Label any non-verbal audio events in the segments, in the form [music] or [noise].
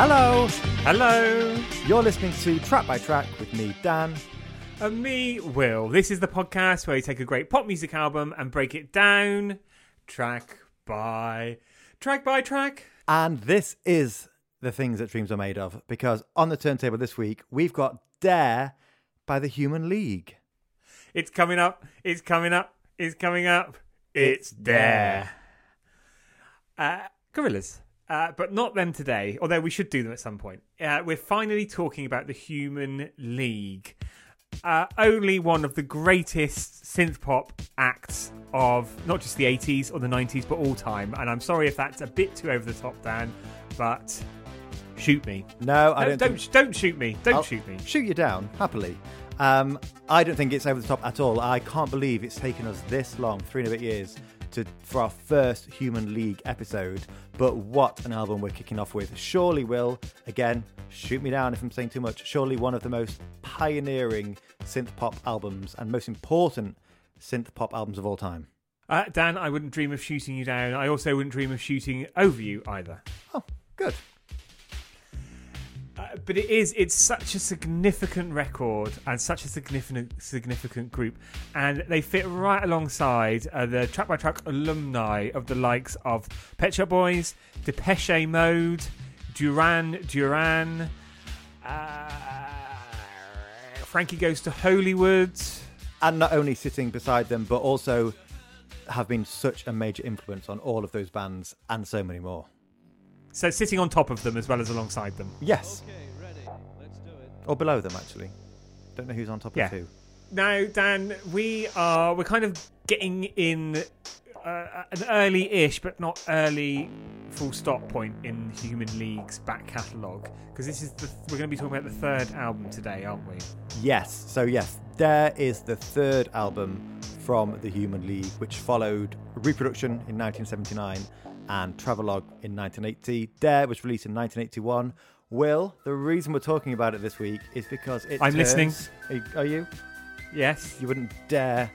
Hello, Hello, you're listening to Track by Track with me, Dan. and me, Will. This is the podcast where we take a great pop music album and break it down track by track by track. And this is the things that dreams are made of because on the turntable this week, we've got Dare by the Human League. It's coming up, it's coming up, it's coming up. It's Dare. Uh, Gorillaz. Uh, but not them today, although we should do them at some point. Uh, we're finally talking about the Human League. Uh, only one of the greatest synth pop acts of not just the 80s or the 90s, but all time. And I'm sorry if that's a bit too over the top, Dan, but shoot me. No, I No, don't. don't, think- don't shoot me. Don't I'll shoot me. Shoot you down, happily. Um, I don't think it's over the top at all. I can't believe it's taken us this long, three and a bit years, to for our first Human League episode. But what an album we're kicking off with. Surely will, again, shoot me down if I'm saying too much, surely one of the most pioneering synth pop albums and most important synth pop albums of all time. Uh, Dan, I wouldn't dream of shooting you down. I also wouldn't dream of shooting over you either. Oh, good. But it is it's such a significant record and such a significant significant group and they fit right alongside uh, the track by track alumni of the likes of Pet Shop Boys, Depeche Mode, Duran Duran, uh, Frankie Goes to Hollywood. And not only sitting beside them, but also have been such a major influence on all of those bands and so many more. So sitting on top of them as well as alongside them. Yes. Or below them, actually. Don't know who's on top Yeah. of who. Now, Dan, we are we're kind of getting in uh, an early-ish, but not early full stop point in Human League's back catalogue because this is the, we're going to be talking about the third album today, aren't we? Yes. So, yes, there is the third album from the Human League, which followed Reproduction in 1979 and Travelogue in 1980. Dare was released in 1981. Will, the reason we're talking about it this week is because it I'm listening. Are you- Are you? Yes. You wouldn't dare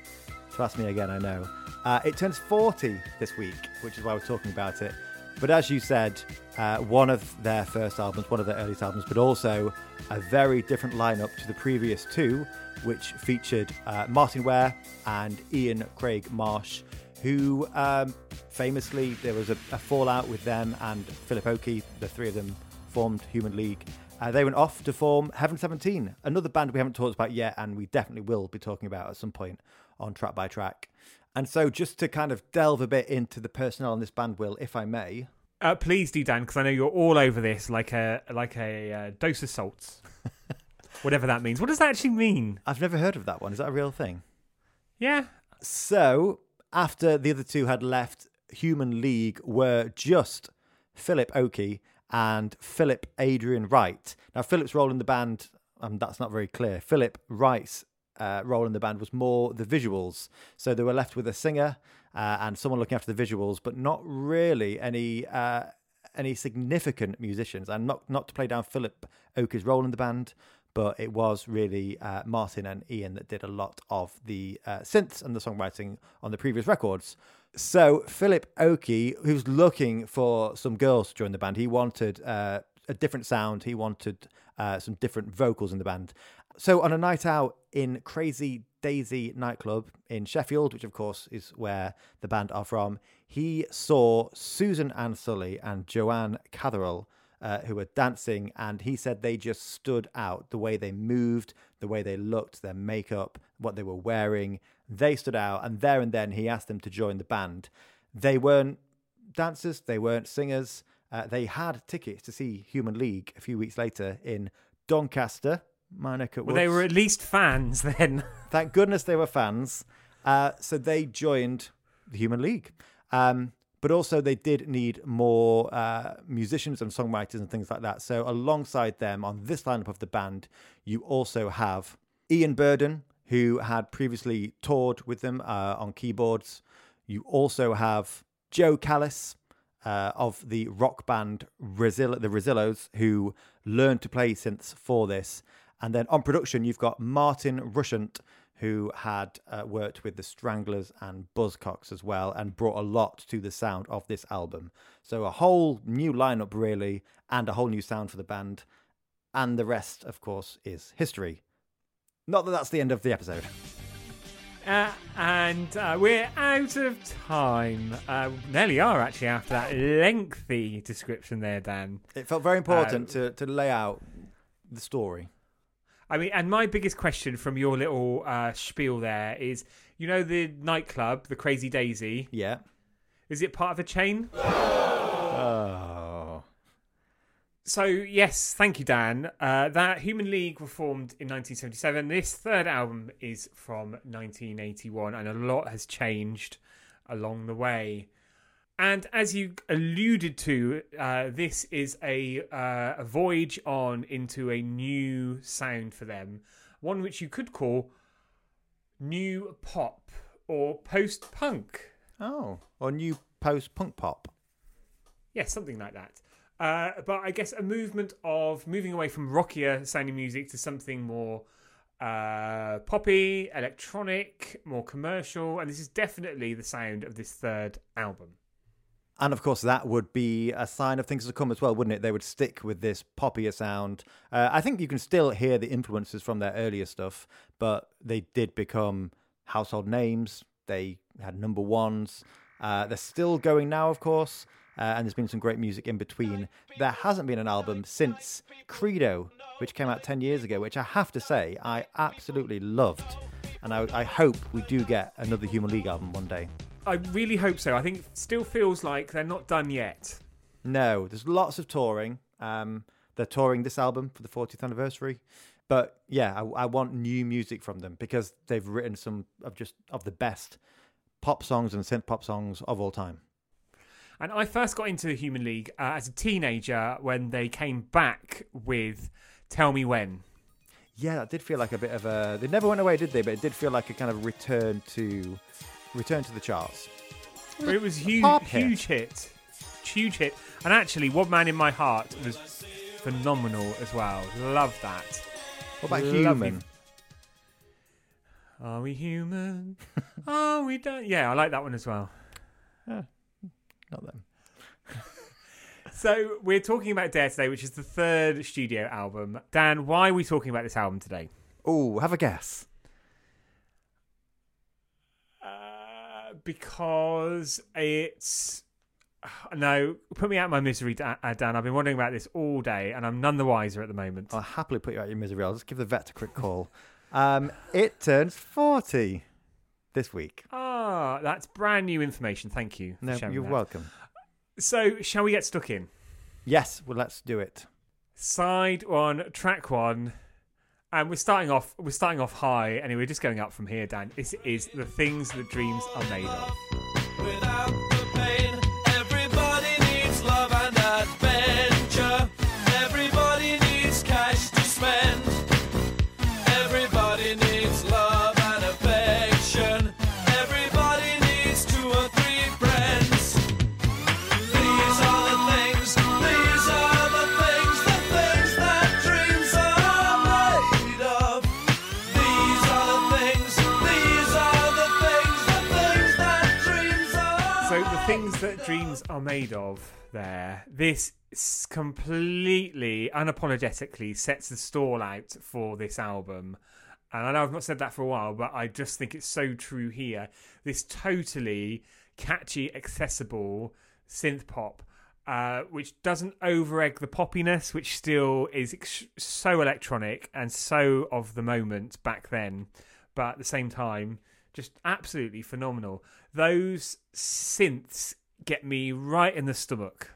to ask me again, I know. Uh, it turns 40 this week, which is why we're talking about it. But as you said, uh, one of their first albums, one of their earliest albums, but also a very different lineup to the previous two, which featured uh, Martyn Ware and Ian Craig Marsh, who um, famously there was a, a fallout with them and Philip Oakey. The three of them formed Human League. Uh, they went off to form Heaven 17, another band we haven't talked about yet, and we definitely will be talking about at some point on Track by Track. And so, just to kind of delve a bit into the personnel on this band, Will, if I may, Uh, please do, Dan, because I know you're all over this like a like a uh, dose of salts, [laughs] whatever that means. What does that actually mean? I've never heard of that one. Is that a real thing? Yeah. So, after the other two had left, Human League were just Philip Oakey and Philip Adrian Wright. Now, Philip's role in the band, um, that's not very clear. Philip Wright's uh, role in the band was more the visuals. So they were left with a singer uh, and someone looking after the visuals, but not really any uh, any significant musicians. And not not to play down Philip Oakey's role in the band, but it was really uh, Martyn and Ian that did a lot of the uh, synths and the songwriting on the previous records. So Philip Oakey, who's looking for some girls to join the band, he wanted uh, a different sound. He wanted uh, some different vocals in the band. So on a night out in Crazy Daisy nightclub in Sheffield, which of course is where the band are from, he saw Susan Ann Sulley and Joanne Catherall uh, who were dancing, and he said they just stood out. The way they moved, the way they looked, their makeup, what they were wearing, they stood out. And there and then he asked them to join the band. They weren't dancers, they weren't singers. Uh, they had tickets to see Human League a few weeks later in Doncaster, my neck Well, they were at least fans [laughs] then. Thank goodness they were fans. Uh, so they joined the Human League. Um, but also, they did need more uh, musicians and songwriters and things like that. So, alongside them on this lineup of the band, you also have Ian Burden, who had previously toured with them uh, on keyboards. You also have Jo Callis uh, of the rock band the Rezillos, who learned to play synths for this. And then on production, you've got Martin Rushent, who had uh, worked with the Stranglers and Buzzcocks as well, and brought a lot to the sound of this album. So a whole new lineup, really, and a whole new sound for the band. And the rest, of course, is history. Not that that's the end of the episode. Uh, and uh, we're out of time. Uh, nearly are actually after that lengthy description there, Dan. It felt very important to, to lay out the story. I mean, and my biggest question from your little uh, spiel there is, you know, the nightclub, the Crazy Daisy. Yeah. Is it part of a chain? Oh. So yes, thank you, Dan. Uh, that Human League were formed in 1977. This third album is from 1981, and a lot has changed along the way. And as you alluded to, uh, this is a, uh, a voyage on into a new sound for them, one which you could call new pop or post punk. Oh. Or new post punk pop. Yes, something like that. Uh, but I guess a movement of moving away from rockier sounding music to something more uh, poppy, electronic, more commercial, and this is definitely the sound of this third album. And of course, that would be a sign of things to come as well, wouldn't it? They would stick with this poppier sound. Uh, I think you can still hear the influences from their earlier stuff, but they did become household names. They had number ones. Uh, they're still going now, of course, uh, and there's been some great music in between. There hasn't been an album since Credo, which came out 10 years ago, which I have to say I absolutely loved. And I, I hope we do get another Human League album one day. I really hope so. I think it still feels like they're not done yet. No, there's lots of touring. Um, they're touring this album for the 40th anniversary. But yeah, I, I want new music from them because they've written some of just of the best pop songs and synth pop songs of all time. And I first got into the Human League uh, as a teenager when they came back with Tell Me When. Yeah, that did feel like a bit of a. They never went away, did they? But it did feel like a kind of return to, return to the charts. But it was huge, pop hit. huge hit, huge hit. And actually, One Man in My Heart was phenomenal as well. Love that. What about Lovely. Human? Are we human? [laughs] Are we done? Yeah, I like that one as well. Not them. [laughs] So we're talking about Dare today, which is the third studio album. Dan, why are we talking about this album today? Oh, have a guess. Uh, because it's [sighs] no, put me out of my misery, uh, Dan. I've been wondering about this all day, and I'm none the wiser at the moment. I'll happily put you out of your misery. I'll just give the vet a quick call. Um, it turns 40 this week. Ah, that's brand new information. Thank you. No, you're that. welcome. So, shall we get stuck in? Yes, well, let's do it. Side one, track one, and we're starting off. We're starting off high, and we're just going up from here, Dan. This is the things that dreams are made of. That dreams are made of. There, this completely unapologetically sets the stall out for this album. And I know I've not said that for a while, but I just think it's so true here. This totally catchy, accessible synth pop, uh, which doesn't overegg the poppiness, which still is ex- so electronic and so of the moment back then, but at the same time, just absolutely phenomenal. Those synths get me right in the stomach.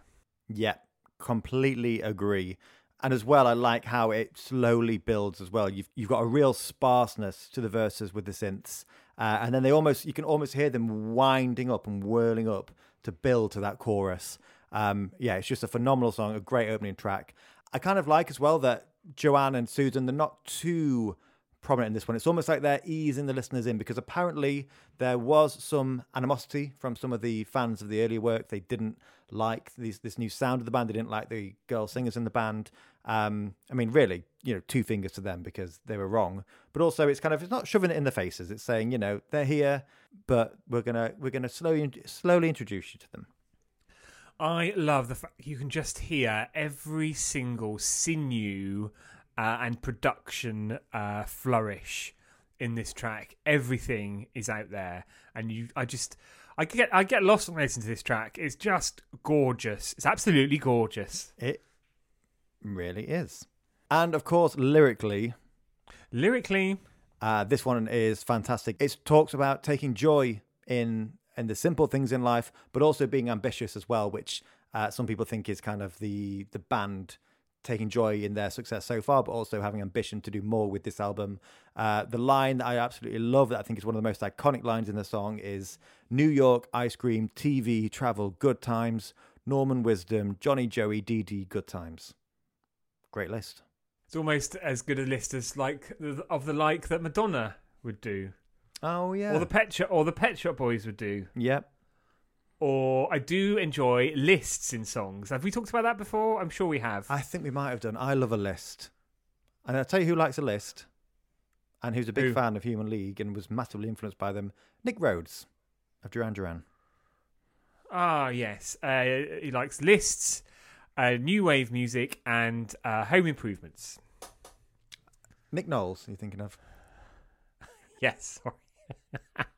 Yeah, completely agree. And as well, I like how it slowly builds as well. You've you've got a real sparseness to the verses with the synths, uh, and then they almost you can almost hear them winding up and whirling up to build to that chorus. Um, yeah, it's just a phenomenal song, a great opening track. I kind of like as well that Joanne and Susan they're not too prominent in this one. It's almost like they're easing the listeners in because apparently there was some animosity from some of the fans of the earlier work. They didn't like these, this new sound of the band. They didn't like the girl singers in the band. Um, I mean, really, you know, two fingers to them because they were wrong. But also, it's kind of it's not shoving it in the faces. It's saying, you know, they're here, but we're gonna we're gonna slowly slowly introduce you to them. I love the fact you can just hear every single sinew uh, and production uh, flourish in this track. Everything is out there, and you, I just, I get, I get lost when I listen to this track. It's just gorgeous. It's absolutely gorgeous. It really is. And of course, lyrically, Lyrically, uh, this one is fantastic. It talks about taking joy in in the simple things in life, but also being ambitious as well, which uh, some people think is kind of the the band taking joy in their success so far, but also having ambition to do more with this album. Uh, the line that I absolutely love, that I think is one of the most iconic lines in the song, is New York, ice cream, TV, travel, good times, Norman Wisdom, Johnny Joey, DD, good times. Great list. it's almost as good a list as like of the like that Madonna would do, Oh yeah. or the Pet Shop, or the Pet Shop Boys would do. Yep. Or I do enjoy lists in songs. Have we talked about that before? I'm sure we have. I think we might have done. I love a list. And I'll tell you who likes a list and who's a big Who? fan of Human League and was massively influenced by them. Nick Rhodes of Duran Duran. Ah, yes. Uh, he likes lists, uh, new wave music, and uh, home improvements. Nick Knowles, are you thinking of? [laughs] Yes. sorry. [laughs]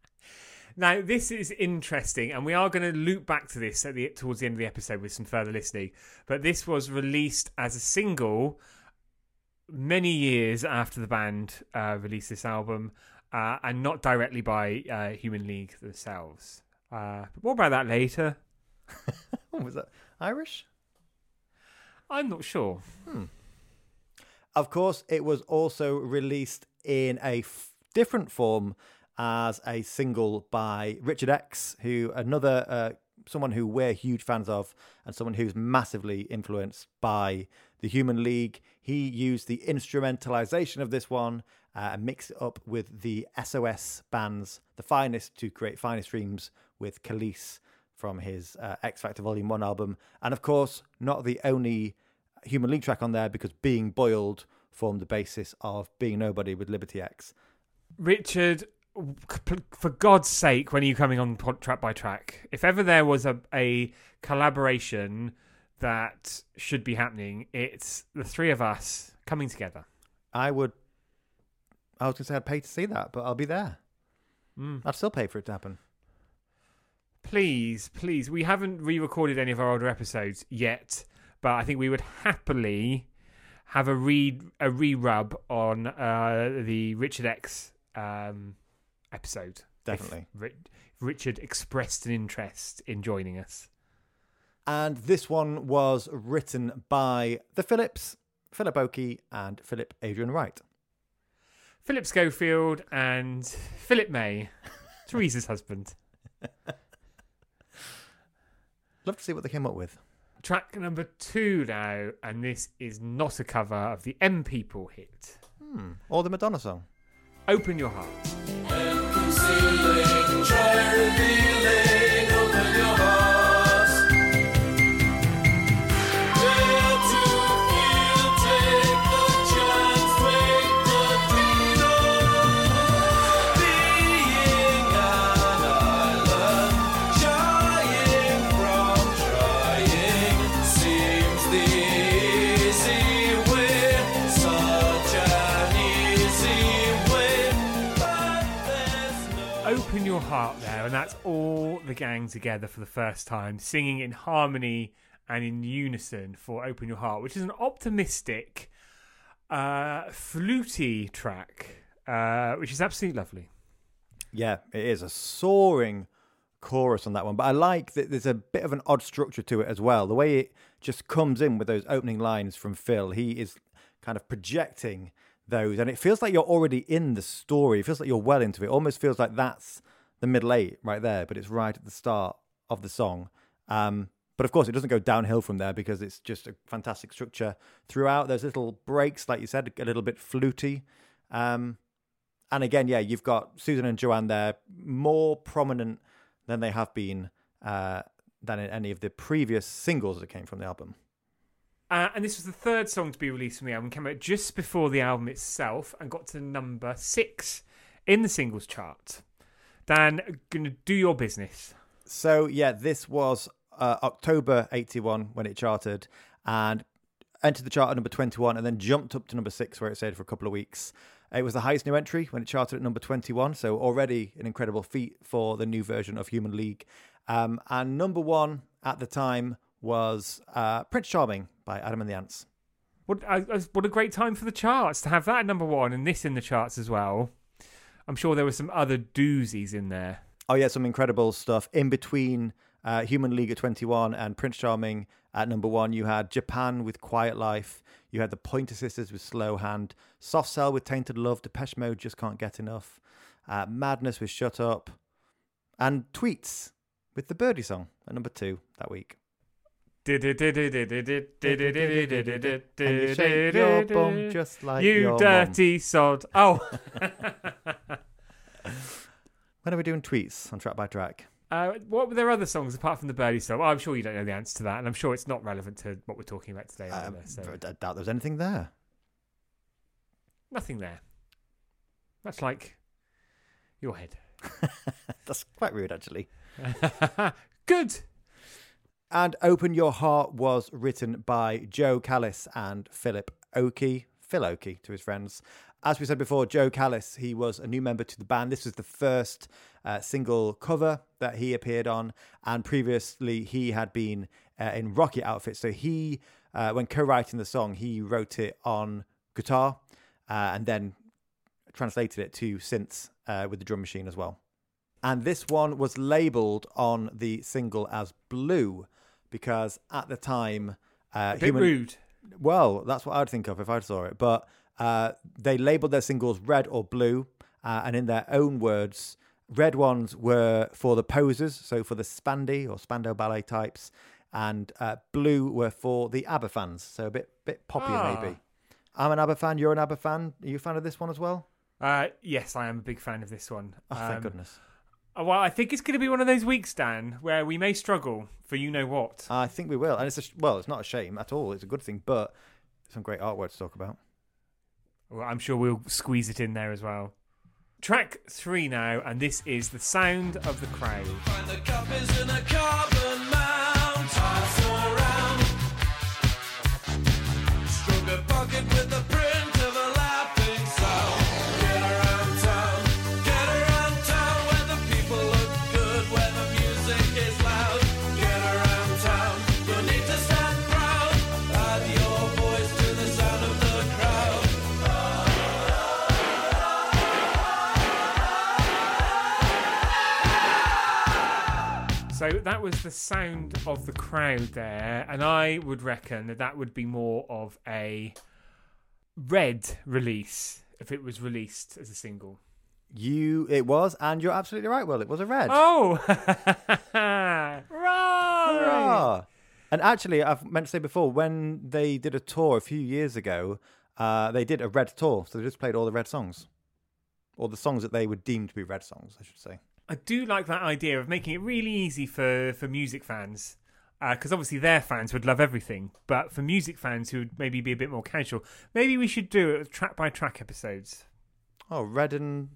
now, this is interesting, and we are going to loop back to this at the towards the end of the episode with some further listening. But this was released as a single many years after the band uh, released this album, uh, and not directly by uh, Human League themselves. Uh, but more about that later. Oh, [laughs] was that Irish? I'm not sure. Of course, it was also released in a f- different form as a single by Richard X, who another uh, someone who we're huge fans of, and someone who's massively influenced by the Human League. He used the instrumentalization of this one uh, and mixed it up with the SOS bands, the finest, to create Finest Dreams with Kelis from his uh, X Factor Volume 1 album. And of course, not the only Human League track on there because Being Boiled formed the basis of Being Nobody with Liberty X. Richard, for God's sake, when are you coming on track by track? If ever there was a, a collaboration that should be happening, it's the three of us coming together. I would, I was going to say I'd pay to see that, but I'll be there. Mm. I'd still pay for it to happen. Please, please. We haven't re recorded any of our older episodes yet, but I think we would happily have a re a re rub on uh, the Richard X um, episode. if Definitely. Ri- Richard expressed an interest in joining us. And this one was written by the Phillips, Philip Oakey, and Philip Adrian Wright. Philip Schofield and Philip May, [laughs] Teresa's husband. Love to see what they came up with. Track number two now, and this is not a cover of the M People hit. Hmm. Or the Madonna song. Open Your Heart. Concealing, try revealing, gang together for the first time, singing in harmony and in unison for Open Your Heart, which is an optimistic, uh, fluty track, uh, which is absolutely lovely. Yeah, it is a soaring chorus on that one. But I like that there's a bit of an odd structure to it as well. The way it just comes in with those opening lines from Phil, he is kind of projecting those, and it feels like you're already in the story. It feels like you're well into it. Almost feels like that's the middle eight right there, but it's right at the start of the song. Um, but of course, it doesn't go downhill from there because it's just a fantastic structure throughout. There's little breaks, like you said, a little bit fluty. Um, and again, yeah, you've got Susan and Joanne there, more prominent than they have been uh, than in any of the previous singles that came from the album. Uh, and this was the third song to be released from the album. Came out just before the album itself and got to number six in the singles chart. Dan, gonna do your business. So yeah, this was uh, October '81 when it charted and entered the chart at number 21, and then jumped up to number six where it stayed for a couple of weeks. It was the highest new entry when it charted at number 21, so already an incredible feat for the new version of Human League. Um, and number one at the time was uh, Prince Charming by Adam and the Ants. What, what a great time for the charts to have that at number one and this in the charts as well. I'm sure there were some other doozies in there. Oh yeah, some incredible stuff in between uh, Human League at 21 and Prince Charming at number one. You had Japan with Quiet Life. You had the Pointer Sisters with Slow Hand. Soft Cell with Tainted Love. Depeche Mode just can't get enough. Uh, Madness with Shut Up. And Tweets with the Birdie song at number two that week. And you shake your bum just like You your mum. dirty sod. Oh, [laughs] When are we doing tweets on track by track? uh, what were their other songs apart from the Birdie song? I'm sure you don't know the answer to that, and I'm sure it's not relevant to what we're talking about today. Um, either, so I doubt there's anything there. nothing there. Much like your head. [laughs] That's quite rude, actually. [laughs] Good. And Open Your Heart was written by Jo Callis and Philip Oakey, Phil Oakey to his friends. As we said before, Jo Callis, he was a new member to the band. This was the first uh, single cover that he appeared on. And previously, he had been uh, in Rocket Outfit. So he, uh, when co writing the song, he wrote it on guitar uh, and then translated it to synths uh, with the drum machine as well. And this one was labeled on the single as Blue because at the time, uh, A bit rude. well, that's what I'd think of if I saw it. But uh, they labeled their singles red or blue, uh, and in their own words, red ones were for the posers, so for the Spandy or Spandau Ballet types, and uh, blue were for the ABBA fans, so a bit bit poppier Ah. maybe. I'm an ABBA fan. You're an ABBA fan. Are you a fan of this one as well? Uh, yes, I am a big fan of this one. Oh, thank Um, goodness. Uh, Well, I think it's going to be one of those weeks, Dan, where we may struggle for you know what. I think we will, and it's a sh- well, it's not a shame at all. It's a good thing, but some great artwork to talk about. Well, I'm sure we'll squeeze it in there as well. Track three now, and this is the sound of the crowd. So that was the sound of the crowd there, and I would reckon that that would be more of a red release if it was released as a single. You, it was, and you're absolutely right. Well, it was a red. Oh, [laughs] right! Hurrah! And actually, I've meant to say before, when they did a tour a few years ago, uh, they did a red tour. So they just played all the red songs. Or the songs that they would deem to be red songs, I should say. I do like that idea of making it really easy for, for music fans. Because obviously their fans would love everything. But for music fans who would maybe be a bit more casual, maybe we should do it with track by track episodes. Oh, red and.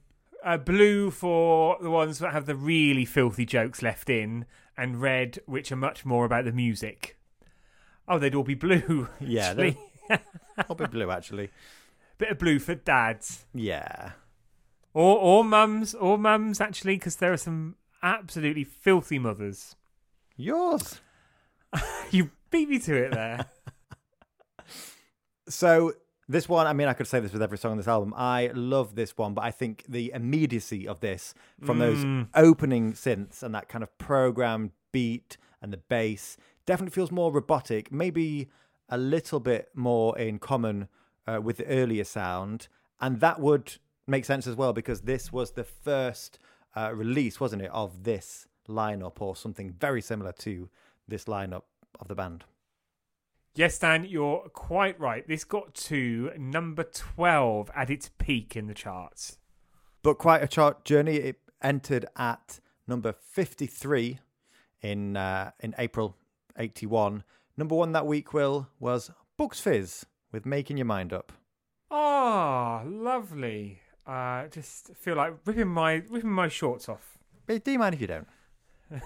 Uh, blue for the ones that have the really filthy jokes left in, and red, which are much more about the music. Oh, they'd all be blue. [laughs] Yeah. I'll be blue, actually. [laughs] Bit of blue for dads. Yeah. Or, or mums, or mums, actually, because there are some absolutely filthy mothers. Yours. [laughs] You beat me to it there. [laughs] So this one, I mean, I could say this with every song on this album. I love this one, but I think the immediacy of this from those Mm. opening synths and that kind of programmed beat and the bass definitely feels more robotic, maybe a little bit more in common uh, with the earlier sound. And that would make sense as well because this was the first uh, release, wasn't it, of this lineup or something very similar to this lineup of the band. Yes, Dan, you're quite right. This got to number 12 at its peak in the charts. but quite a chart journey. It entered at number 53 in uh, in April 81. Number one that week, Will, was Bucks Fizz with Making Your Mind Up. Oh, lovely. Uh, just feel like ripping my ripping my shorts off. But do you mind if you don't? [laughs]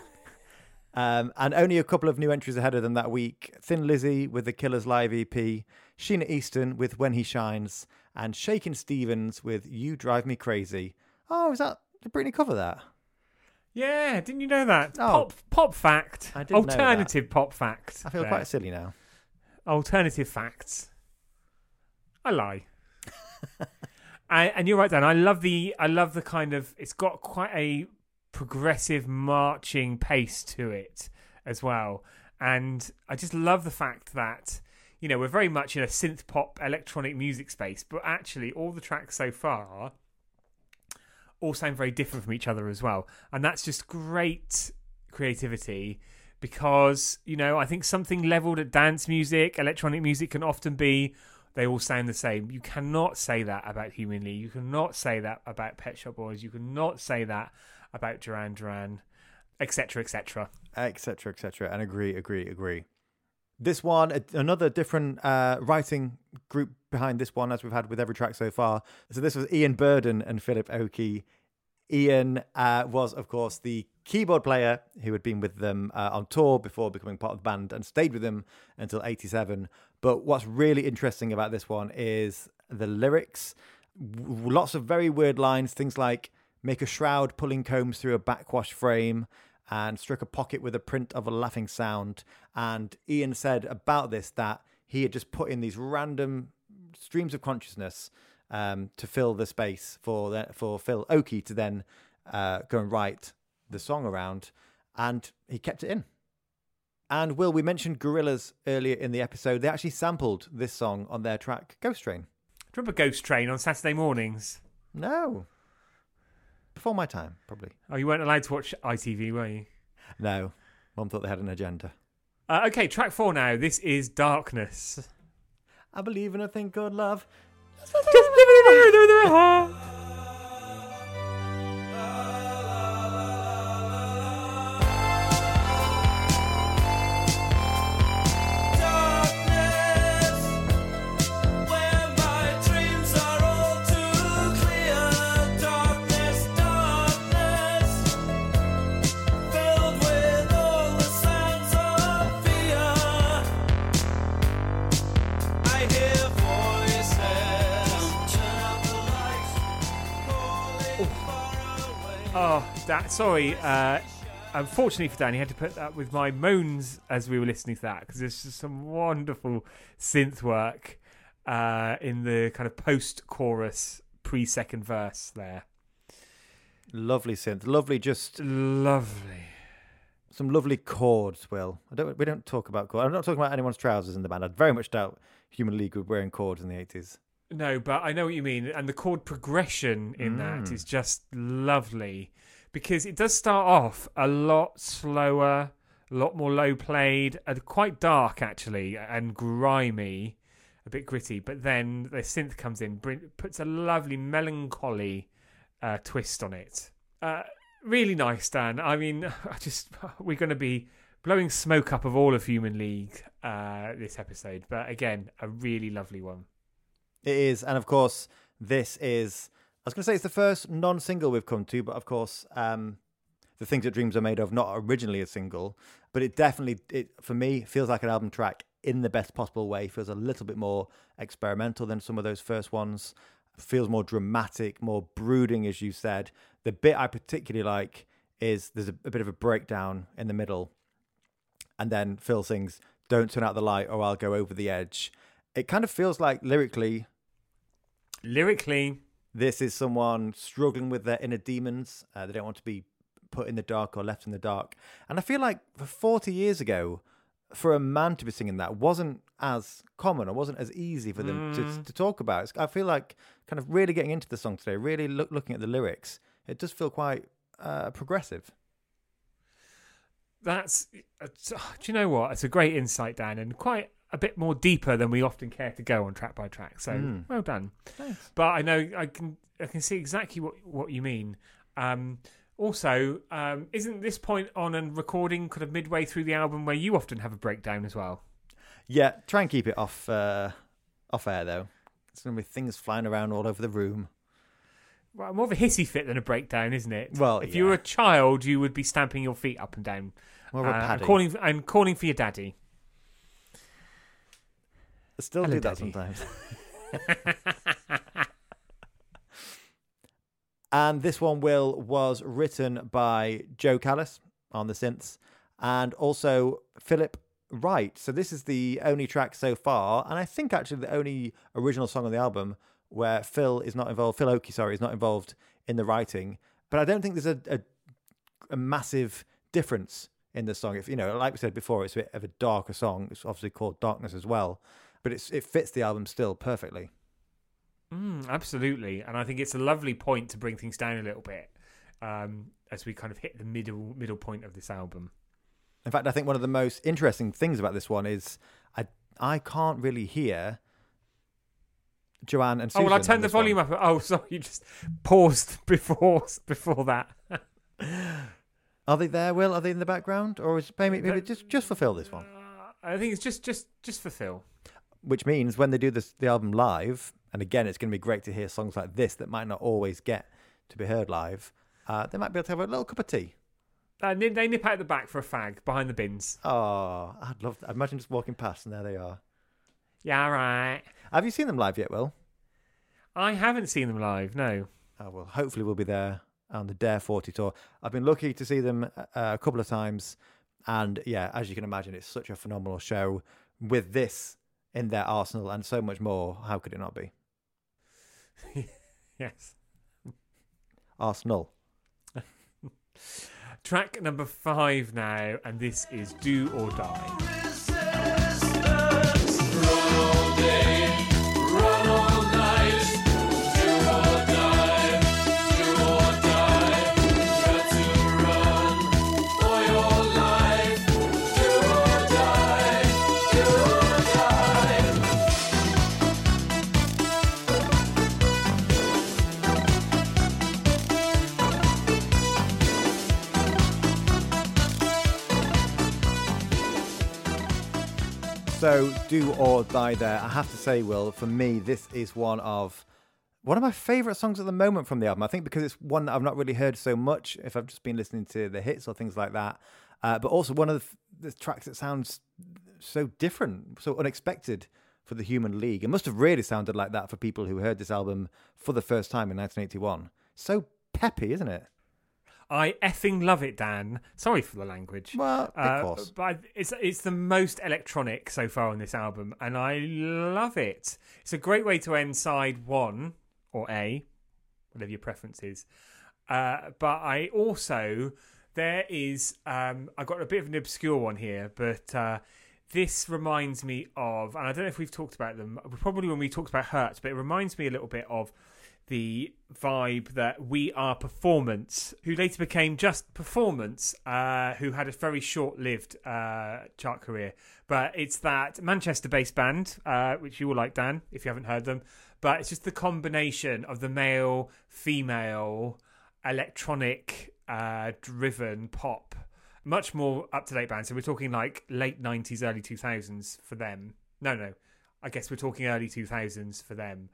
um, and only a couple of new entries ahead of them that week. Thin Lizzy with the Killers Live EP, Sheena Easton with When He Shines, and Shakin' Stevens with You Drive Me Crazy. Oh, is that did Britney cover that? Yeah, didn't you know that? Oh. Pop pop fact. I didn't. Alternative pop fact. I feel there. quite silly now. alternative facts. I lie. [laughs] And you're right, Dan. I love the I love the kind of it's got quite a progressive marching pace to it as well. And I just love the fact that you know we're very much in a synth pop electronic music space, but actually all the tracks so far all sound very different from each other as well. And that's just great creativity because, you know, I think something leveled at dance music, electronic music can often be they all sound the same. You cannot say that about Human. You cannot say that about Pet Shop Boys. You cannot say that about Duran Duran, etc., etc. etc etc and agree agree agree this one another different uh writing group behind this one as we've had with every track so far so this was ian burden and philip oakey ian uh, was of course the keyboard player who had been with them uh, on tour before becoming part of the band and stayed with them until 87 but what's really interesting about this one is the lyrics W- lots of very weird lines things like make a shroud pulling combs through a backwash frame and struck a pocket with a print of a laughing sound. And Ian said about this that he had just put in these random streams of consciousness um, to fill the space for the, for Phil Oakey to then uh, go and write the song around, and he kept it in. And Will, we mentioned Gorillaz earlier in the episode. They actually sampled this song on their track Ghost Train. Do you remember Ghost Train on Saturday mornings? No, before my time, probably. Oh, you weren't allowed to watch ITV, were you? No, Mum thought they had an agenda. Uh, okay, track four now. This is Darkness. I believe in a thing called love. Darkness, Sorry. Uh, unfortunately for Dan, he had to put that with my moans as we were listening to that because there's just some wonderful synth work uh, in the kind of post-chorus, pre-second verse there. Lovely synth, lovely, just Lovely. some lovely chords. Will I don't we don't talk about chords. I'm not talking about anyone's trousers in the band. I very much doubt Human League were wearing chords in the 80s. No, but I know what you mean, and the chord progression in that Mm. is just lovely because it does start off a lot slower, a lot more low played, and quite dark actually, and grimy, a bit gritty. But then the synth comes in, puts a lovely melancholy uh, twist on it. Uh, really nice, Dan. I mean, [laughs] I just [laughs] we're going to be blowing smoke up of all of Human League uh, this episode, but again, a really lovely one. It is, and of course, this is. I was going to say it's the first non-single we've come to, but of course, um, the things that dreams are made of not originally a single, but it definitely, it for me, feels like an album track in the best possible way. Feels a little bit more experimental than some of those first ones. Feels more dramatic, more brooding, as you said. The bit I particularly like is there's a, a bit of a breakdown in the middle, and then Phil sings, "Don't turn out the light, or I'll go over the edge." It kind of feels like lyrically Lyrically, this is someone struggling with their inner demons. Uh, they don't want to be put in the dark or left in the dark. And I feel like for 40 years ago, for a man to be singing that wasn't as common or wasn't as easy for them to, to talk about. It's, I feel like kind of really getting into the song today, really look, looking at the lyrics, it does feel quite uh, progressive. that's. uh, Do you know what? It's a great insight, Dan, and quite a bit more deeper than we often care to go on track by track. So Mm. well done. Thanks. But I know I can I can see exactly what what you mean. Um, also, um, isn't this point on and recording kind of midway through the album where you often have a breakdown as well? Yeah, try and keep it off uh, off air though. It's gonna be things flying around all over the room. Well, more of a hissy fit than a breakdown, isn't it? Well, if you were a child, you would be stamping your feet up and down a uh, and calling and calling for your daddy. I still Hello, do that Daddy. sometimes. [laughs] [laughs] and this one, Will, was written by Jo Callis on the synths and also Philip Wright. So this is the only track so far, and I think actually the only original song on the album where Phil is not involved. Phil Oakey, sorry, is not involved in the writing. But I don't think there's a, a, a massive difference in the song. If you know, like we said before, it's a bit of a darker song. It's obviously called Darkness as well, but it's it fits the album still perfectly. Mm, absolutely, and I think it's a lovely point to bring things down a little bit um, as we kind of hit the middle middle point of this album. In fact, I think one of the most interesting things about this one is I I can't really hear Joanne and oh well, I turned the this one. volume up. Oh, [laughs] sorry, you just paused [laughs] before before that. Are they there, Will? Are they in the background, or is maybe maybe just just fulfill this one? Uh, I think it's just just just for Phil. Which means when they do this the album live, and again, it's going to be great to hear songs like this that might not always get to be heard live. Uh, they might be able to have a little cup of tea. Uh, they they nip out the back for a fag behind the bins. Oh, I'd love. That. Imagine just walking past and there they are. Yeah, all right. Have you seen them live yet, Will? I haven't seen them live. No. Oh, well, hopefully we'll be there on the Dare 40 tour. I've been lucky to see them uh, a couple of times. And yeah, as you can imagine, it's such a phenomenal show with this in their arsenal and so much more. How could it not be? [laughs] Yes. Arsenal. [laughs] Track number five now, and this is "Do or Die." So, do or die there. I have to say, Will, for me, this is one of one of my favorite songs at the moment from the album. I think because it's one that I've not really heard so much if I've just been listening to the hits or things like that. Uh, but also one of the, the tracks that sounds so different, so unexpected for the Human League. It must have really sounded like that for people who heard this album for the first time in 1981. So peppy, isn't it? I effing love it, Dan. Sorry for the language. Well, of Uh, course. but it's it's the most electronic so far on this album, and I love it. It's a great way to end side one or A, whatever your preference is. Uh, but I also there is um, I got a bit of an obscure one here, but uh, this reminds me of, and I don't know if we've talked about them. Probably when we talked about Hurts, but it reminds me a little bit of the vibe that We Are Performance, who later became Just Performance, uh, who had a very short lived uh, chart career. But it's that Manchester based band, uh, which you will like, Dan, if you haven't heard them. But it's just the combination of the male, female, electronic uh, driven pop. Much more up to date band. So we're talking like late 90s, early 2000s for them. No, no. I guess we're talking early 2000s for them.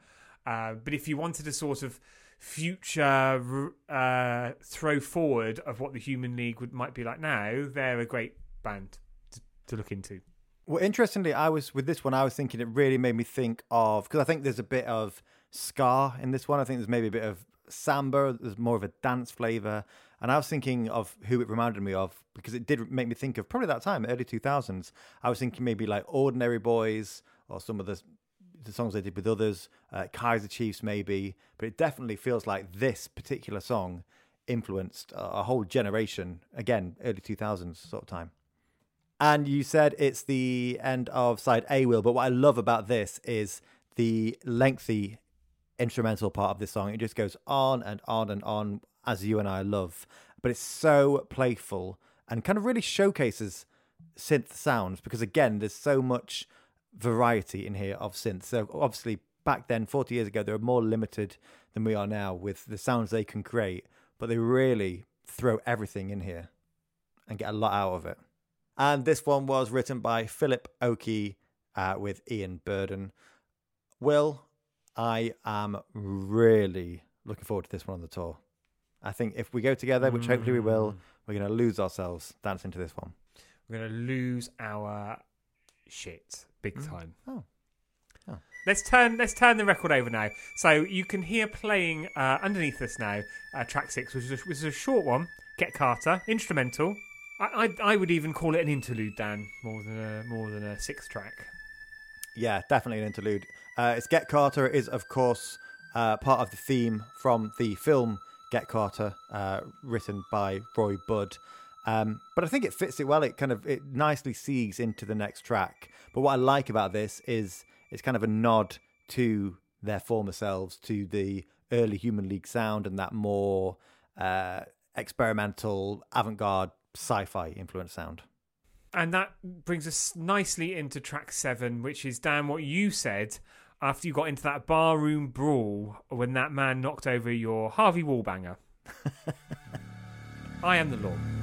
Uh, but if you wanted a sort of future uh, throw forward of what the Human League would might be like now, they're a great band to, to look into. Well, interestingly, I was with this one. I was thinking it really made me think of because I think there's a bit of ska in this one. I think there's maybe a bit of samba. There's more of a dance flavor, and I was thinking of who it reminded me of because it did make me think of probably that time, early 2000s. I was thinking maybe like Ordinary Boys or some of the the songs they did with others, uh, Kaiser Chiefs maybe, but it definitely feels like this particular song influenced a, whole generation. Again, early 2000s sort of time. And you said it's the end of side A, Will. But what I love about this is the lengthy instrumental part of this song. It just goes on and on and on, as you and I love. But it's so playful and kind of really showcases synth sounds because, again, there's so much variety in here of synth. So, obviously, back then, 40 years ago, they were more limited than we are now with the sounds they can create. But they really throw everything in here and get a lot out of it. And this one was written by Philip Oakey uh, with Ian Burden. Will, I am really looking forward to this one on the tour. I think if we go together, which hopefully we will, we're going to lose ourselves dancing to this one. We're going to lose our shit big time. Oh. Oh. Let's turn let's turn the record over now. So you can hear playing uh, underneath us now, uh, track six, which is, a, which is a short one. Get Carter, instrumental. I, I I would even call it an interlude, Dan, more than a more than a sixth track. Yeah, definitely an interlude. Uh, it's Get Carter is, of course, uh, part of the theme from the film Get Carter, uh, written by Roy Budd. Um, but I think it fits it well. It kind of it nicely segues into the next track. But what I like about this is it's kind of a nod to their former selves, to the early Human League sound and that more uh, experimental, avant-garde, sci-fi influence sound. And that brings us nicely into track seven, which is Dan, what you said after you got into that barroom brawl when that man knocked over your Harvey Wallbanger. [laughs] I am the law.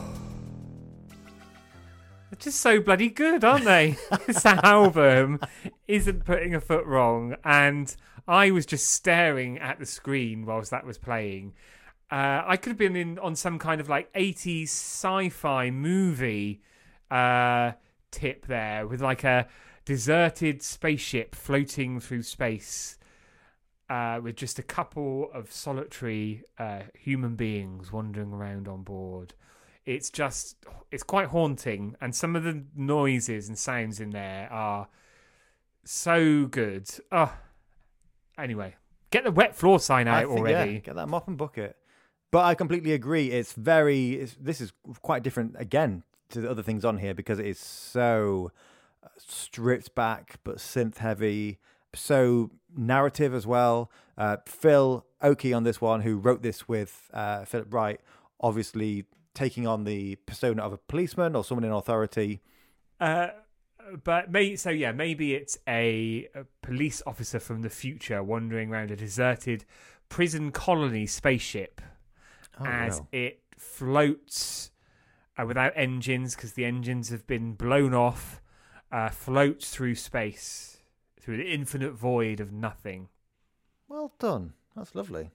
Just so bloody good, aren't they? [laughs] this album isn't putting a foot wrong. And I was just staring at the screen whilst that was playing. Uh, I could have been in on some kind of like 80s sci fi movie uh, tip there with like a deserted spaceship floating through space uh, with just a couple of solitary uh, human beings wandering around on board. It's just, it's quite haunting, and some of the noises and sounds in there are so good. Oh, anyway, get the wet floor sign out think, already. Yeah, get that mop and bucket. But I completely agree. It's very. It's, this is quite different again to the other things on here because it is so uh, stripped back but synth heavy, so narrative as well. Uh, Phil Oakey on this one, who wrote this with uh, Philip Wright, obviously taking on the persona of a policeman or someone in authority. Uh, but may so yeah, maybe it's a, a police officer from the future wandering around a deserted prison colony spaceship Oh, as wow. it floats uh, without engines because the engines have been blown off, uh, floats through space through the infinite void of nothing. Well done. That's lovely.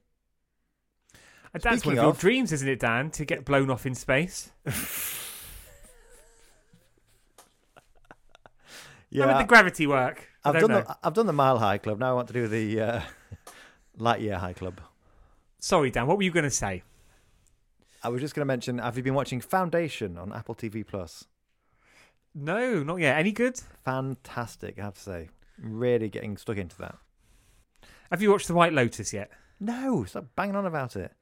And that's one Speaking of your dreams, isn't it, Dan? To get blown off in space. Yeah, [laughs] How would the gravity work? I I've don't done know. the I've done the Mile High Club. Now I want to do the uh, [laughs] Light Year High Club. Sorry, Dan. What were you going to say? I was just going to mention. Have you been watching Foundation on Apple TV Plus? No, not yet. Any good? Fantastic, I have to say. Really getting stuck into that. Have you watched The White Lotus yet? No, stop banging on about it.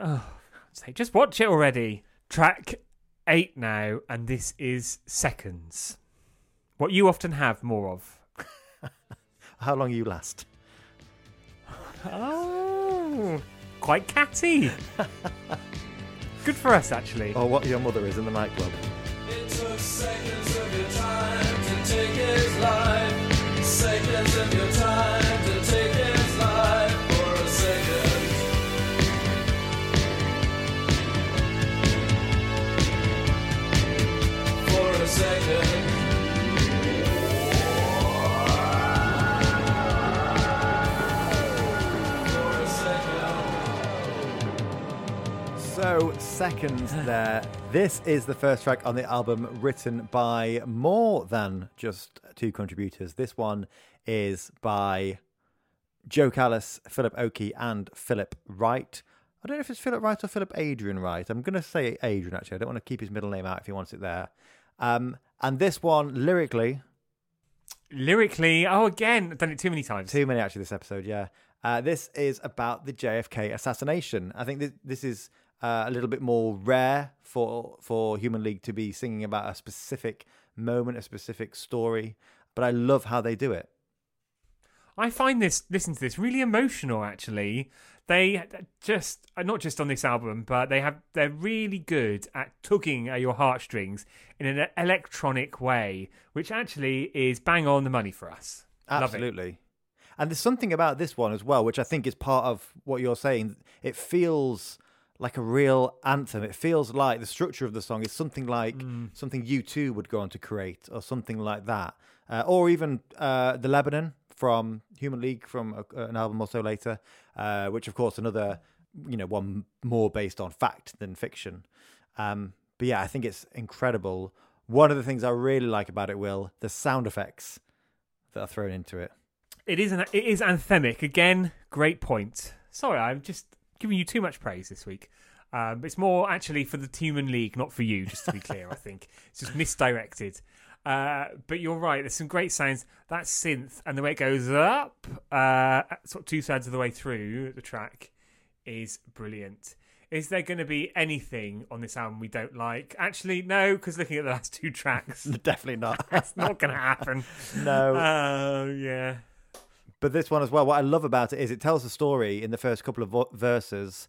[sighs] Say, just watch it already. Track eight now, and this is seconds. What you often have more of. [laughs] How long you last? [sighs] Oh, quite catty. Good for us, actually. Or what your mother is in the nightclub? It took seconds of your time to take his life. Seconds of your time So, seconds [sighs] there. This is the first track on the album written by more than just two contributors. This one is by Jo Callis, Philip Oakey, and Philip Wright. I don't know if it's Philip Wright or Philip Adrian Wright. I'm going to say Adrian, actually. I don't want to keep his middle name out if he wants it there. Um, and this one, lyrically, Lyrically, oh, again, I've done it too many times. Too many actually this episode, yeah. Uh, this is about the JFK assassination. I think this, this is uh, a little bit more rare for for Human League to be singing about a specific moment, a specific story. but I love how they do it. I find this listen to this really emotional. Actually, they just uh, not just on this album, but they have they're really good at tugging at your heartstrings in an electronic way, which actually is bang on the money for us. Absolutely. And there's something about this one as well, which I think is part of what you're saying. It feels like a real anthem. It feels like the structure of the song is something like Mm. something U2 would go on to create, or something like that, uh, or even uh, the Lebanon from Human League from a, an album or so later, uh, which of course another you know one more based on fact than fiction. Um, but yeah, I think it's incredible. One of the things I really like about it, Will, the sound effects that are thrown into it. It is an, it is anthemic again. Great point. Sorry, I'm just giving you too much praise this week. Um, it's more actually for the Human League, not for you. Just to be clear, I think it's just misdirected. Uh, but you're right. There's some great sounds. That synth and the way it goes up, uh, sort of two thirds of the way through the track, is brilliant. Is there going to be anything on this album we don't like? Actually, no, because looking at the last two tracks, [laughs] Definitely not. [laughs] That's not going to happen. [laughs] no. Oh yeah. But this one as well, what I love about it is it tells the story in the first couple of vo- verses,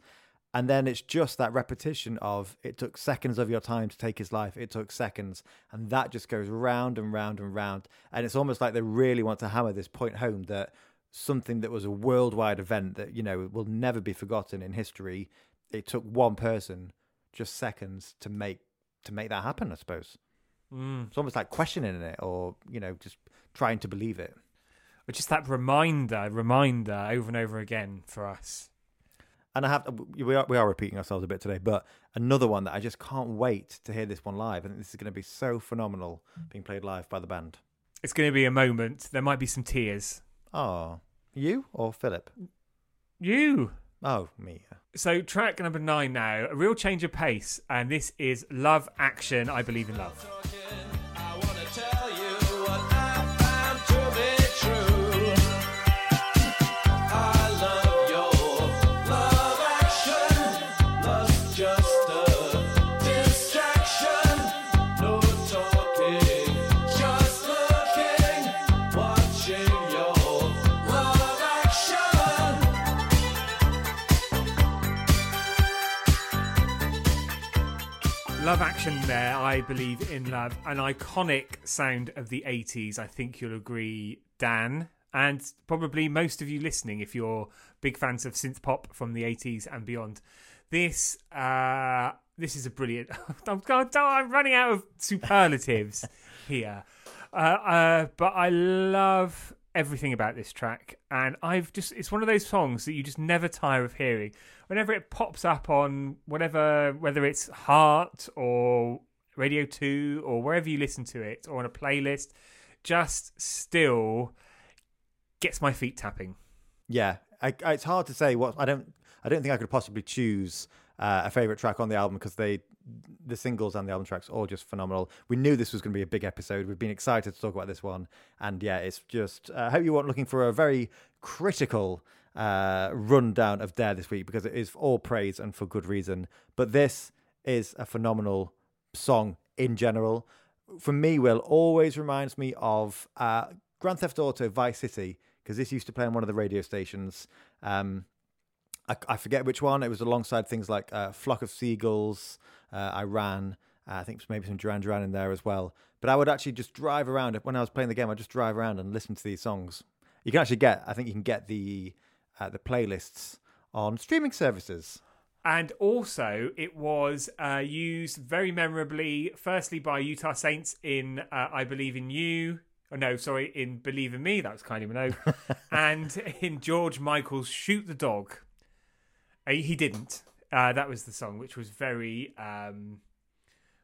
and then it's just that repetition of it took seconds of your time to take his life. It took seconds, and that just goes round and round and round. And it's almost like they really want to hammer this point home that something that was a worldwide event that you know will never be forgotten in history. It took one person just seconds to make to make that happen. I suppose Mm. it's almost like questioning it, or you know, just trying to believe it. But just that reminder, reminder over and over again for us. And I have we are we are repeating ourselves a bit today, but another one that I just can't wait to hear this one live. I think this is going to be so phenomenal being played live by the band. It's going to be a moment. There might be some tears. Oh, you or Philip? You. Oh, me. So, track number nine now, a real change of pace, and this is Love Action. I believe in love. Love Action there, I believe in love. An iconic sound of the 80s. I think you'll agree, Dan. And probably most of you listening, if you're big fans of synth pop from the 80s and beyond. This uh, this is a brilliant. [laughs] I'm, I'm running out of superlatives [laughs] here. Uh, uh, but I love everything about this track, and I've just it's one of those songs that you just never tire of hearing. Whenever it pops up on whatever, whether it's Heart or Radio Two or wherever you listen to it, or on a playlist, just still gets my feet tapping. Yeah, I, I, it's hard to say what I don't. I don't think I could possibly choose uh, a favorite track on the album because they, the singles and the album tracks, all just phenomenal. We knew this was going to be a big episode. We've been excited to talk about this one, and yeah, it's just. uh, I hope you weren't looking for a very critical uh, rundown of Dare this week because it is all praise and for good reason. But this is a phenomenal song in general. For me, Will always reminds me of uh, Grand Theft Auto Vice City because this used to play on one of the radio stations. Um, I, I forget which one. It was alongside things like uh, Flock of Seagulls, uh, I ran. Uh, I think maybe some Duran Duran in there as well. But I would actually just drive around when I was playing the game. I'd just drive around and listen to these songs. You can actually get, I think you can get the uh, the playlists on streaming services. And also, it was uh, used very memorably, firstly by Utah Saints in uh, I Believe in You. Oh, no, sorry, in Believe in Me. That was Kylie Minogue. [laughs] and in George Michael's Shoot the Dog. Uh, he didn't. Uh, that was the song, which was very um,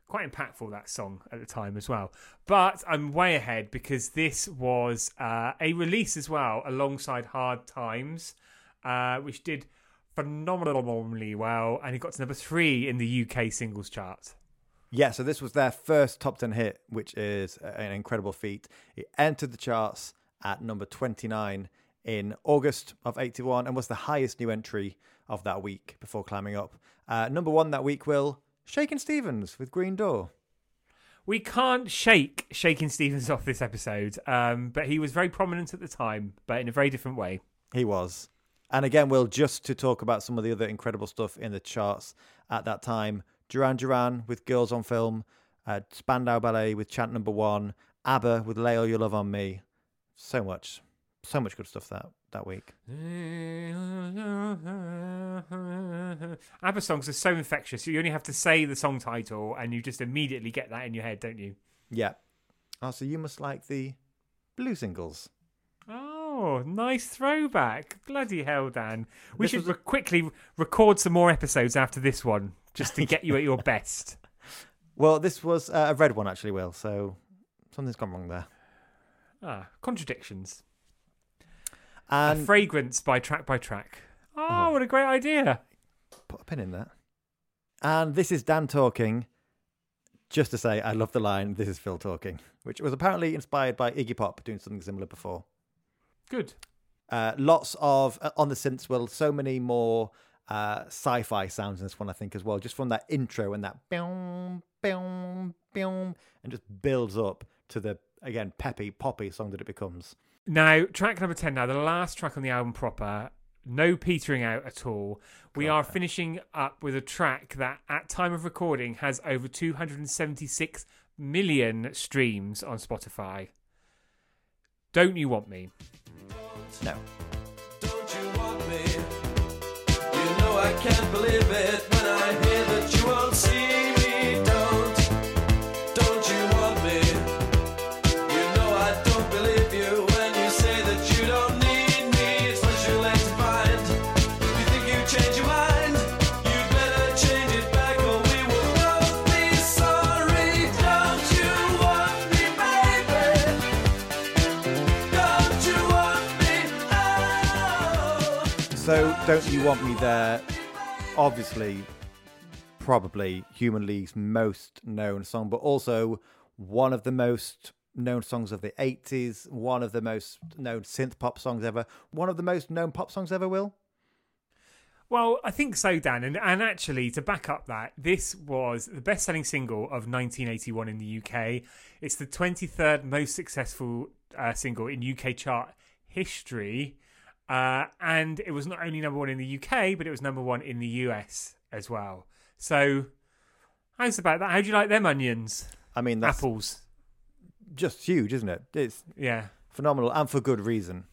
quite impactful. That song at the time as well. But I'm way ahead because this was uh, a release as well alongside Hard Times, uh, which did phenomenally well, and it got to number three in the UK singles chart. Yeah, so this was their first top 10 hit, which is an incredible feat. It entered the charts at number 29 in August of 81 and was the highest new entry of that week before climbing up. Uh, number one that week, Will, Shakin' Stevens with Green Door. We can't shake Shaking Stevens off this episode, um, but he was very prominent at the time, but in a very different way. He was. And again, Will, just to talk about some of the other incredible stuff in the charts at that time Duran Duran with Girls on Film, uh, Spandau Ballet with Chant Number One, ABBA with Lay All Your Love on Me. So much, so much good stuff that, that week. [laughs] ABBA songs are so infectious. You only have to say the song title and you just immediately get that in your head, don't you? Yeah. Oh, so you must like the blue singles. Oh, nice throwback. Bloody hell, Dan. We This should was a- quickly record some more episodes after this one just to [laughs] get you at your best. Well, this was uh, a red one, actually, Will. So something's gone wrong there. Ah, contradictions. And a fragrance by track by track. Oh, what a great idea. put a pin in that. And this is Dan talking. Just to say, I love the line, this is Phil talking, which was apparently inspired by Iggy Pop doing something similar before. Good. Uh, lots of, uh, on the synths, well, so many more uh, sci fi sounds in this one, I think, as well, just from that intro and that boom, boom, boom, and just builds up to the, again, peppy, poppy song that it becomes. Now, track number 10 now, the last track on the album proper. No petering out at all. We are finishing up with a track that, at time of recording, has over 276 million streams on Spotify. Don't you want me? No. Don't you want me? You know I can't believe it when I hear that you won't see me. Don't You Want Me There, obviously, probably Human League's most known song, but also one of the most known songs of the 80s, one of the most known synth pop songs ever, one of the most known pop songs ever, Will? Well, I think so, Dan. And, and actually, to back up that, this was the best selling single of 1981 in the UK. It's the 23rd most successful uh, single in UK chart history. Uh, and it was not only number one in the UK, but it was number one in the US as well. So, how's about that? How do you like them onions? I mean, that's Apples. just huge, isn't it? It's Yeah. phenomenal and for good reason.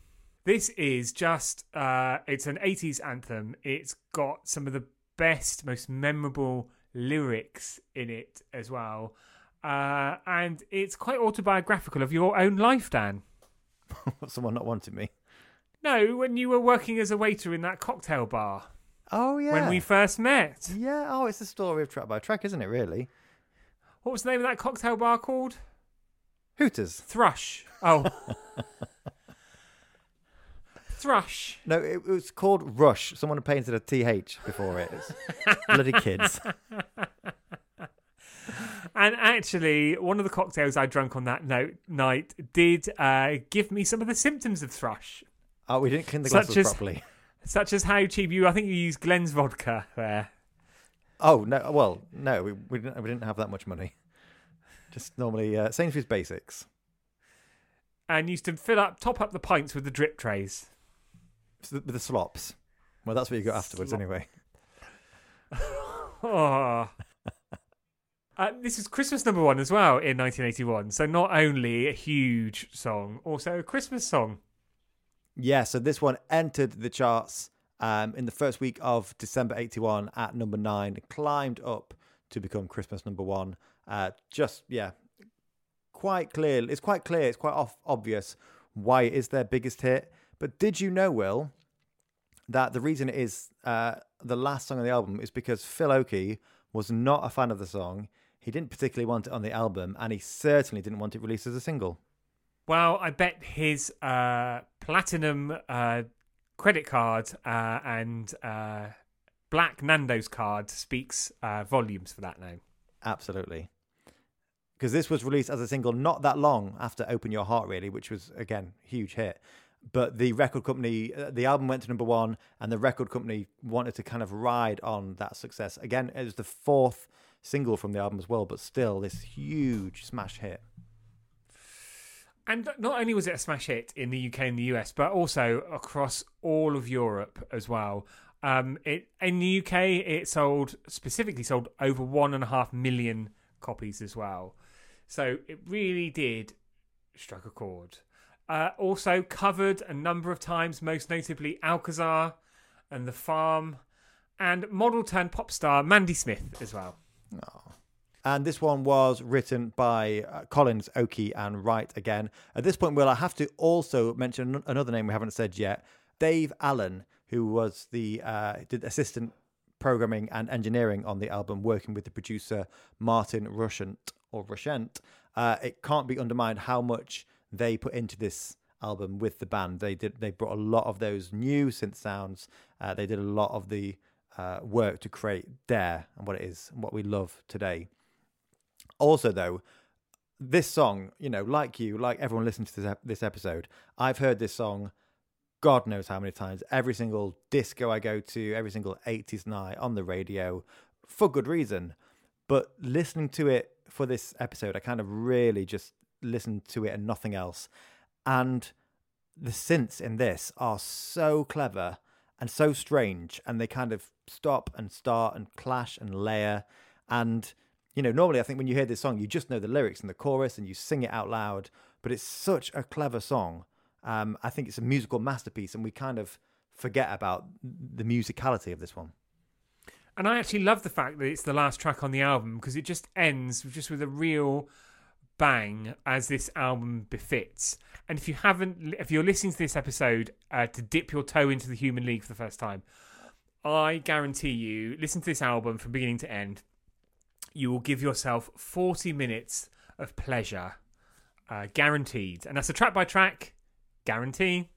This is just uh it's an 80s anthem. It's got some of the best, most memorable lyrics in it as well. Uh and it's quite autobiographical of your own life, Dan. [laughs] Someone not wanting me. No, when you were working as a waiter in that cocktail bar Oh, yeah. when we first met. Yeah, oh, it's the story of track by track, isn't it, really? What was the name of that cocktail bar called? Hooters. Thrush. Oh. [laughs] Thrush. No, it, it was called Rush. Someone had painted a TH before it. It's bloody kids. [laughs] And actually, one of the cocktails I drank on that note, night did uh, give me some of the symptoms of thrush. Oh, we didn't clean the Such glasses as- properly. [laughs] Such as how cheap you, I think you used Glen's vodka there. Oh no! Well, no, we, we didn't. We didn't have that much money. Just normally uh, Sainsbury's basics And used to fill up, top up the pints with the drip trays. With the slops. Well, that's what you got afterwards, Slop. anyway. Oh. [laughs] Uh, this is Christmas number one as well in 1981. So not only a huge song, also a Christmas song. Yeah. So this one entered the charts um, in the first week of December '81 at number nine. Climbed up to become Christmas number one. Uh, just yeah, quite clear. It's quite clear. It's quite off, obvious why it is their biggest hit. But did you know, Will, that the reason it is uh, the last song on the album is because Phil Oakey was not a fan of the song. He didn't particularly want it on the album, and he certainly didn't want it released as a single. Well, I bet his uh, platinum uh, credit card uh, and uh, black Nando's card speaks uh, volumes for that now. Absolutely. Because this was released as a single not that long after Open Your Heart, really, which was, again, huge hit. But the record company, uh, the album went to number one, and the record company wanted to kind of ride on that success. Again, it was the fourth single from the album as well, but still this huge smash hit. And not only was it a smash hit in the UK and the US, but also across all of Europe as well. Um, it in the UK, it sold specifically sold over one and a half million copies as well. So it really did strike a chord. Uh, also covered a number of times, most notably Alcazar and The Farm, and model turned pop star Mandy Smith as well. And this one was written by uh, Callis, Oakey, and Wright again. At this point, Will, I have to also mention an- another name we haven't said yet Dave Allen, who was the uh, did assistant programming and engineering on the album, working with the producer Martin Rushent or Rushent. Uh, it can't be undermined how much they put into this album with the band. They did. They brought a lot of those new synth sounds. Uh, they did a lot of the uh, work to create Dare and what it is and what we love today. Also, though, this song, you know, like you, like everyone listening to this, ep- this episode, I've heard this song God knows how many times. Every single disco I go to, every single 80s night on the radio, for good reason. But listening to it for this episode, I kind of really just listened to it and nothing else. And the synths in this are so clever and so strange, and they kind of stop and start and clash and layer. And you know, normally I think when you hear this song, you just know the lyrics and the chorus and you sing it out loud. But it's such a clever song. Um, I think it's a musical masterpiece, and we kind of forget about the musicality of this one. And I actually love the fact that it's the last track on the album because it just ends just with a real bang as this album befits. And if you haven't, if you're listening to this episode uh, to dip your toe into the Human League for the first time, I guarantee you, listen to this album from beginning to end. You will give yourself 40 minutes of pleasure, uh, guaranteed. And that's a track by track guarantee.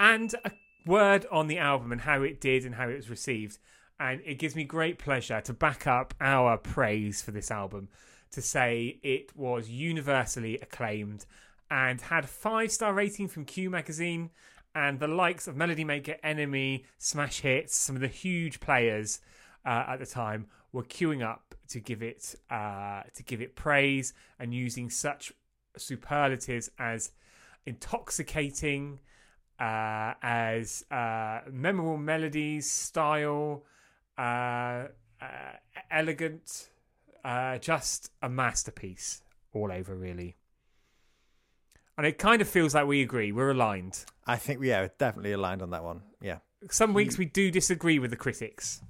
And a word on the album and how it did and how it was received. And it gives me great pleasure to back up our praise for this album to say it was universally acclaimed and had five star rating from Q Magazine and the likes of Melody Maker, NME, Smash Hits, some of the huge players uh, at the time were queuing up to give it uh, to give it praise and using such superlatives as intoxicating, uh, as uh, memorable melodies, style, uh, uh, elegant, uh, just a masterpiece all over, really. And it kind of feels like we agree. We're aligned. I think, yeah, we're definitely aligned on that one. Yeah, Some weeks we do disagree with the critics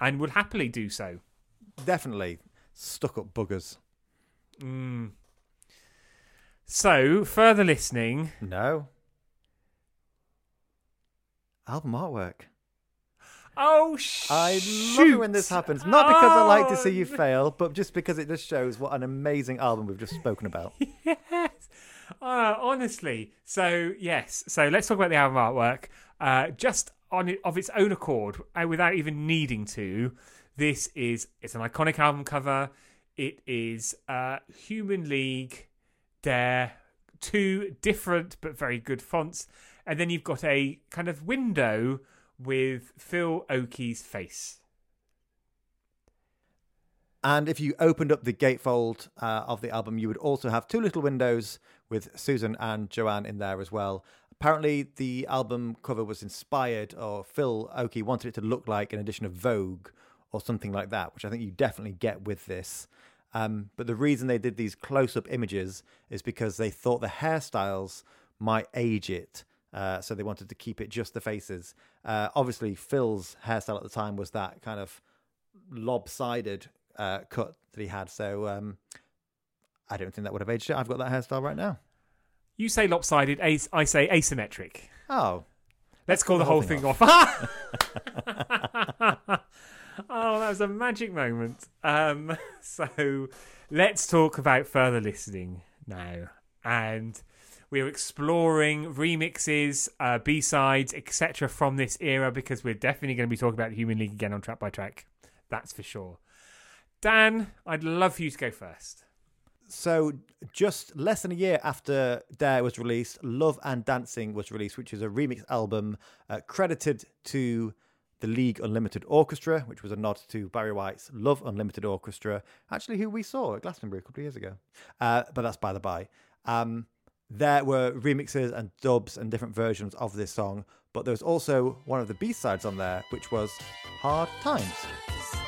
and would happily do so. Definitely stuck up buggers. Mm. So, further listening, No. Album artwork. Oh, shoot. I love it when this happens. Not because I like to see you Oh, fail, but just because it just shows what an amazing album we've just spoken about. [laughs] yes. Uh, honestly. So, yes. So, let's talk about the album artwork. Uh, just on it, of its own accord, uh, without even needing to, this is it's an iconic album cover. It is uh, Human League, Dare, two different but very good fonts. And then you've got a kind of window with Phil Oakey's face. And if you opened up the gatefold uh, of the album, you would also have two little windows with Susan and Joanne in there as well. Apparently, the album cover was inspired, or Phil Oakey wanted it to look like an edition of Vogue or something like that, which I think you definitely get with this. Um, but the reason they did these close up images is because they thought the hairstyles might age it. Uh, so they wanted to keep it just the faces. Uh, obviously, Phil's hairstyle at the time was that kind of lopsided uh, cut that he had. So um, I don't think that would have aged it. I've got that hairstyle right now. You say lopsided, as- I say asymmetric. Oh, Let's call the whole thing off. [laughs] [laughs] oh, that was a magic moment. Um, [laughs] so let's talk about further listening now. And we're exploring remixes, uh, B sides, etc. from this era because we're definitely going to be talking about Human League again on track by track. That's for sure. Dan, I'd love for you to go first. So, just less than a year after Dare was released, Love and Dancing was released, which is a remix album uh, credited to the League Unlimited Orchestra, which was a nod to Barry White's Love Unlimited Orchestra, actually, who we saw at Glastonbury a couple of years ago. Uh, but that's by the by. Um, there were remixes and dubs and different versions of this song, but there was also one of the B sides on there, which was Hard Times.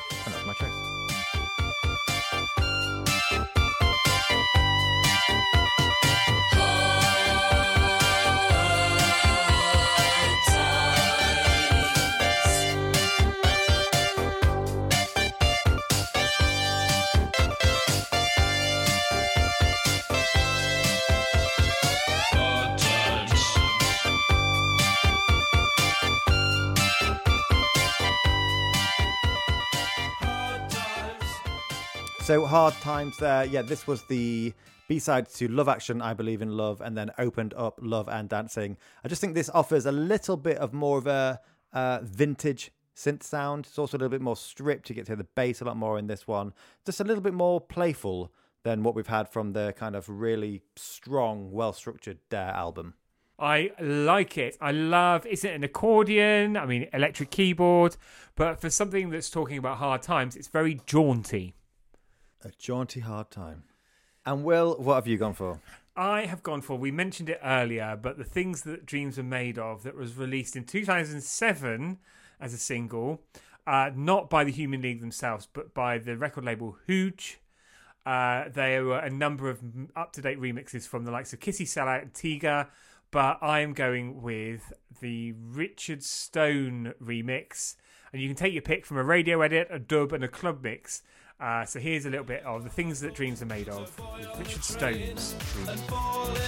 So hard times there. Yeah, this was the B side to Love Action, I Believe in Love, and then opened up Love and Dancing. I just think this offers a little bit of more of a uh, vintage synth sound. It's also a little bit more stripped. You get to hear the bass a lot more in this one. Just a little bit more playful than what we've had from the kind of really strong, well structured Dare album. I like it. I love. Is it an accordion? I mean, electric keyboard. But for something that's talking about hard times, it's very jaunty. A jaunty hard time. And Will, what have you gone for? I have gone for. We mentioned it earlier, but the things that dreams are made of that was released in 2007 as a single, uh, not by the Human League themselves, but by the record label Hooch. Uh, there were a number of up to date remixes from the likes of Kissy Sellout and Tiga, but I am going with the Richard Stone remix. And you can take your pick from a radio edit, a dub, and a club mix. Uh, so here's a little bit of the things that dreams are made of Richard Stone's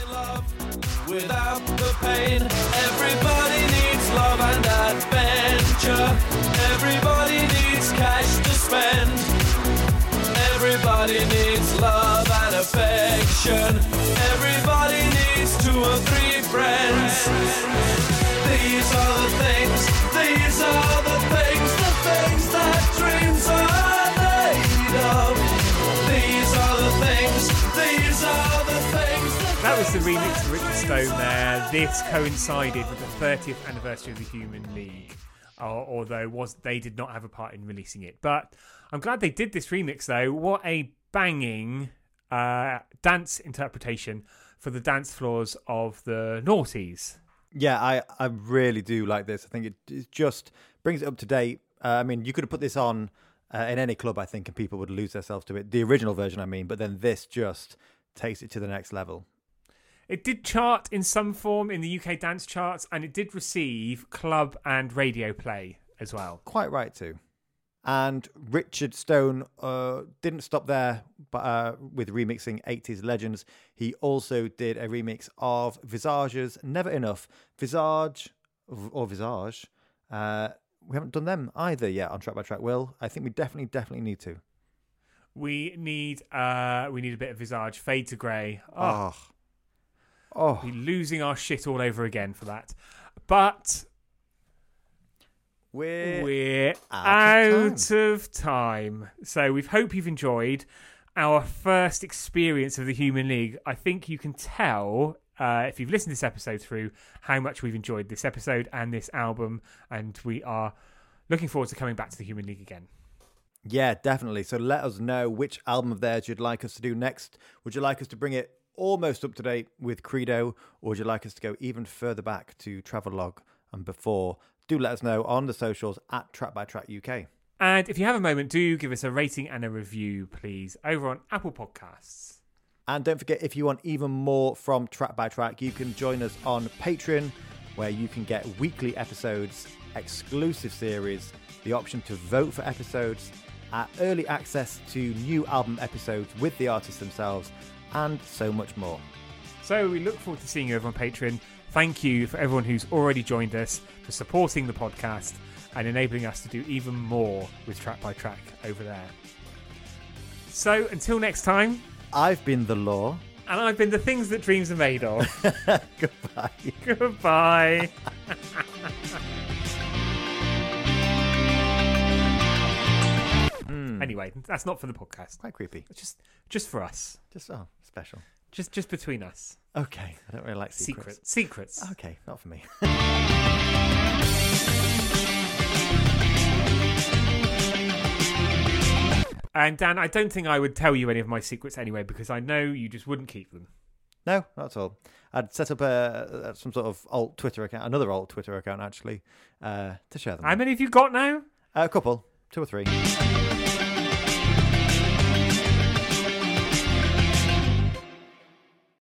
love without the pain. Everybody needs love and adventure. Everybody needs cash to spend. Everybody needs love and affection. Everybody needs two or three friends. Was the remix of Richard Stone there. This coincided with the 30th anniversary of the Human League, uh, although was they did not have a part in releasing it. But I'm glad they did this remix though. What a banging uh, dance interpretation for the dance floors of the noughties. Yeah, I, I really do like this. I think it, it just brings it up to date. Uh, I mean, you could have put this on uh, in any club, I think, and people would lose themselves to it. The original version, I mean, but then this just takes it to the next level. It did chart in some form in the UK dance charts, and it did receive club and radio play as well. Quite right, too. And Richard Stone uh, didn't stop there but, uh, with remixing 80s legends. He also did a remix of Visage's Never Enough. Visage, or Visage, uh, we haven't done them either yet on Track by Track. Will, I think we definitely, definitely need to. We need uh we need a bit of visage fade to grey. Oh, Oh. Oh. be losing our shit all over again for that. But We're, we're out of out of time. So we hope you've enjoyed our first experience of the Human League. I think you can tell uh, if you've listened to this episode through how much we've enjoyed this episode and this album, and we are looking forward to coming back to the Human League again. Yeah, definitely. So let us know which album of theirs you'd like us to do next. Would you like us to bring it almost up to date with Credo, or would you like us to go even further back to Travelogue and before? Do let us know on the socials at Track by Track UK. And if you have a moment, do give us a rating and a review, please, over on Apple Podcasts. And don't forget, if you want even more from Track by Track, you can join us on Patreon, where you can get weekly episodes, exclusive series, the option to vote for episodes, early access to new album episodes with the artists themselves, and so much more. So we look forward to seeing you over on Patreon. Thank you for everyone who's already joined us for supporting the podcast and enabling us to do even more with Track by Track over there. So until next time, I've been the law. and I've been the things that dreams are made of. [laughs] Goodbye. [laughs] Goodbye. [laughs] Hmm. Anyway, that's not for the podcast. Quite creepy. It's just just for us. Just oh, special? Just just between us. Okay, I don't really like secrets. Secrets. secrets. Okay, not for me. [laughs] and Dan, I don't think I would tell you any of my secrets anyway because I know you just wouldn't keep them. No, not at all. I'd set up a, some sort of alt Twitter account, another alt Twitter account actually, uh, to share them. How many have you got now? A couple, two or three.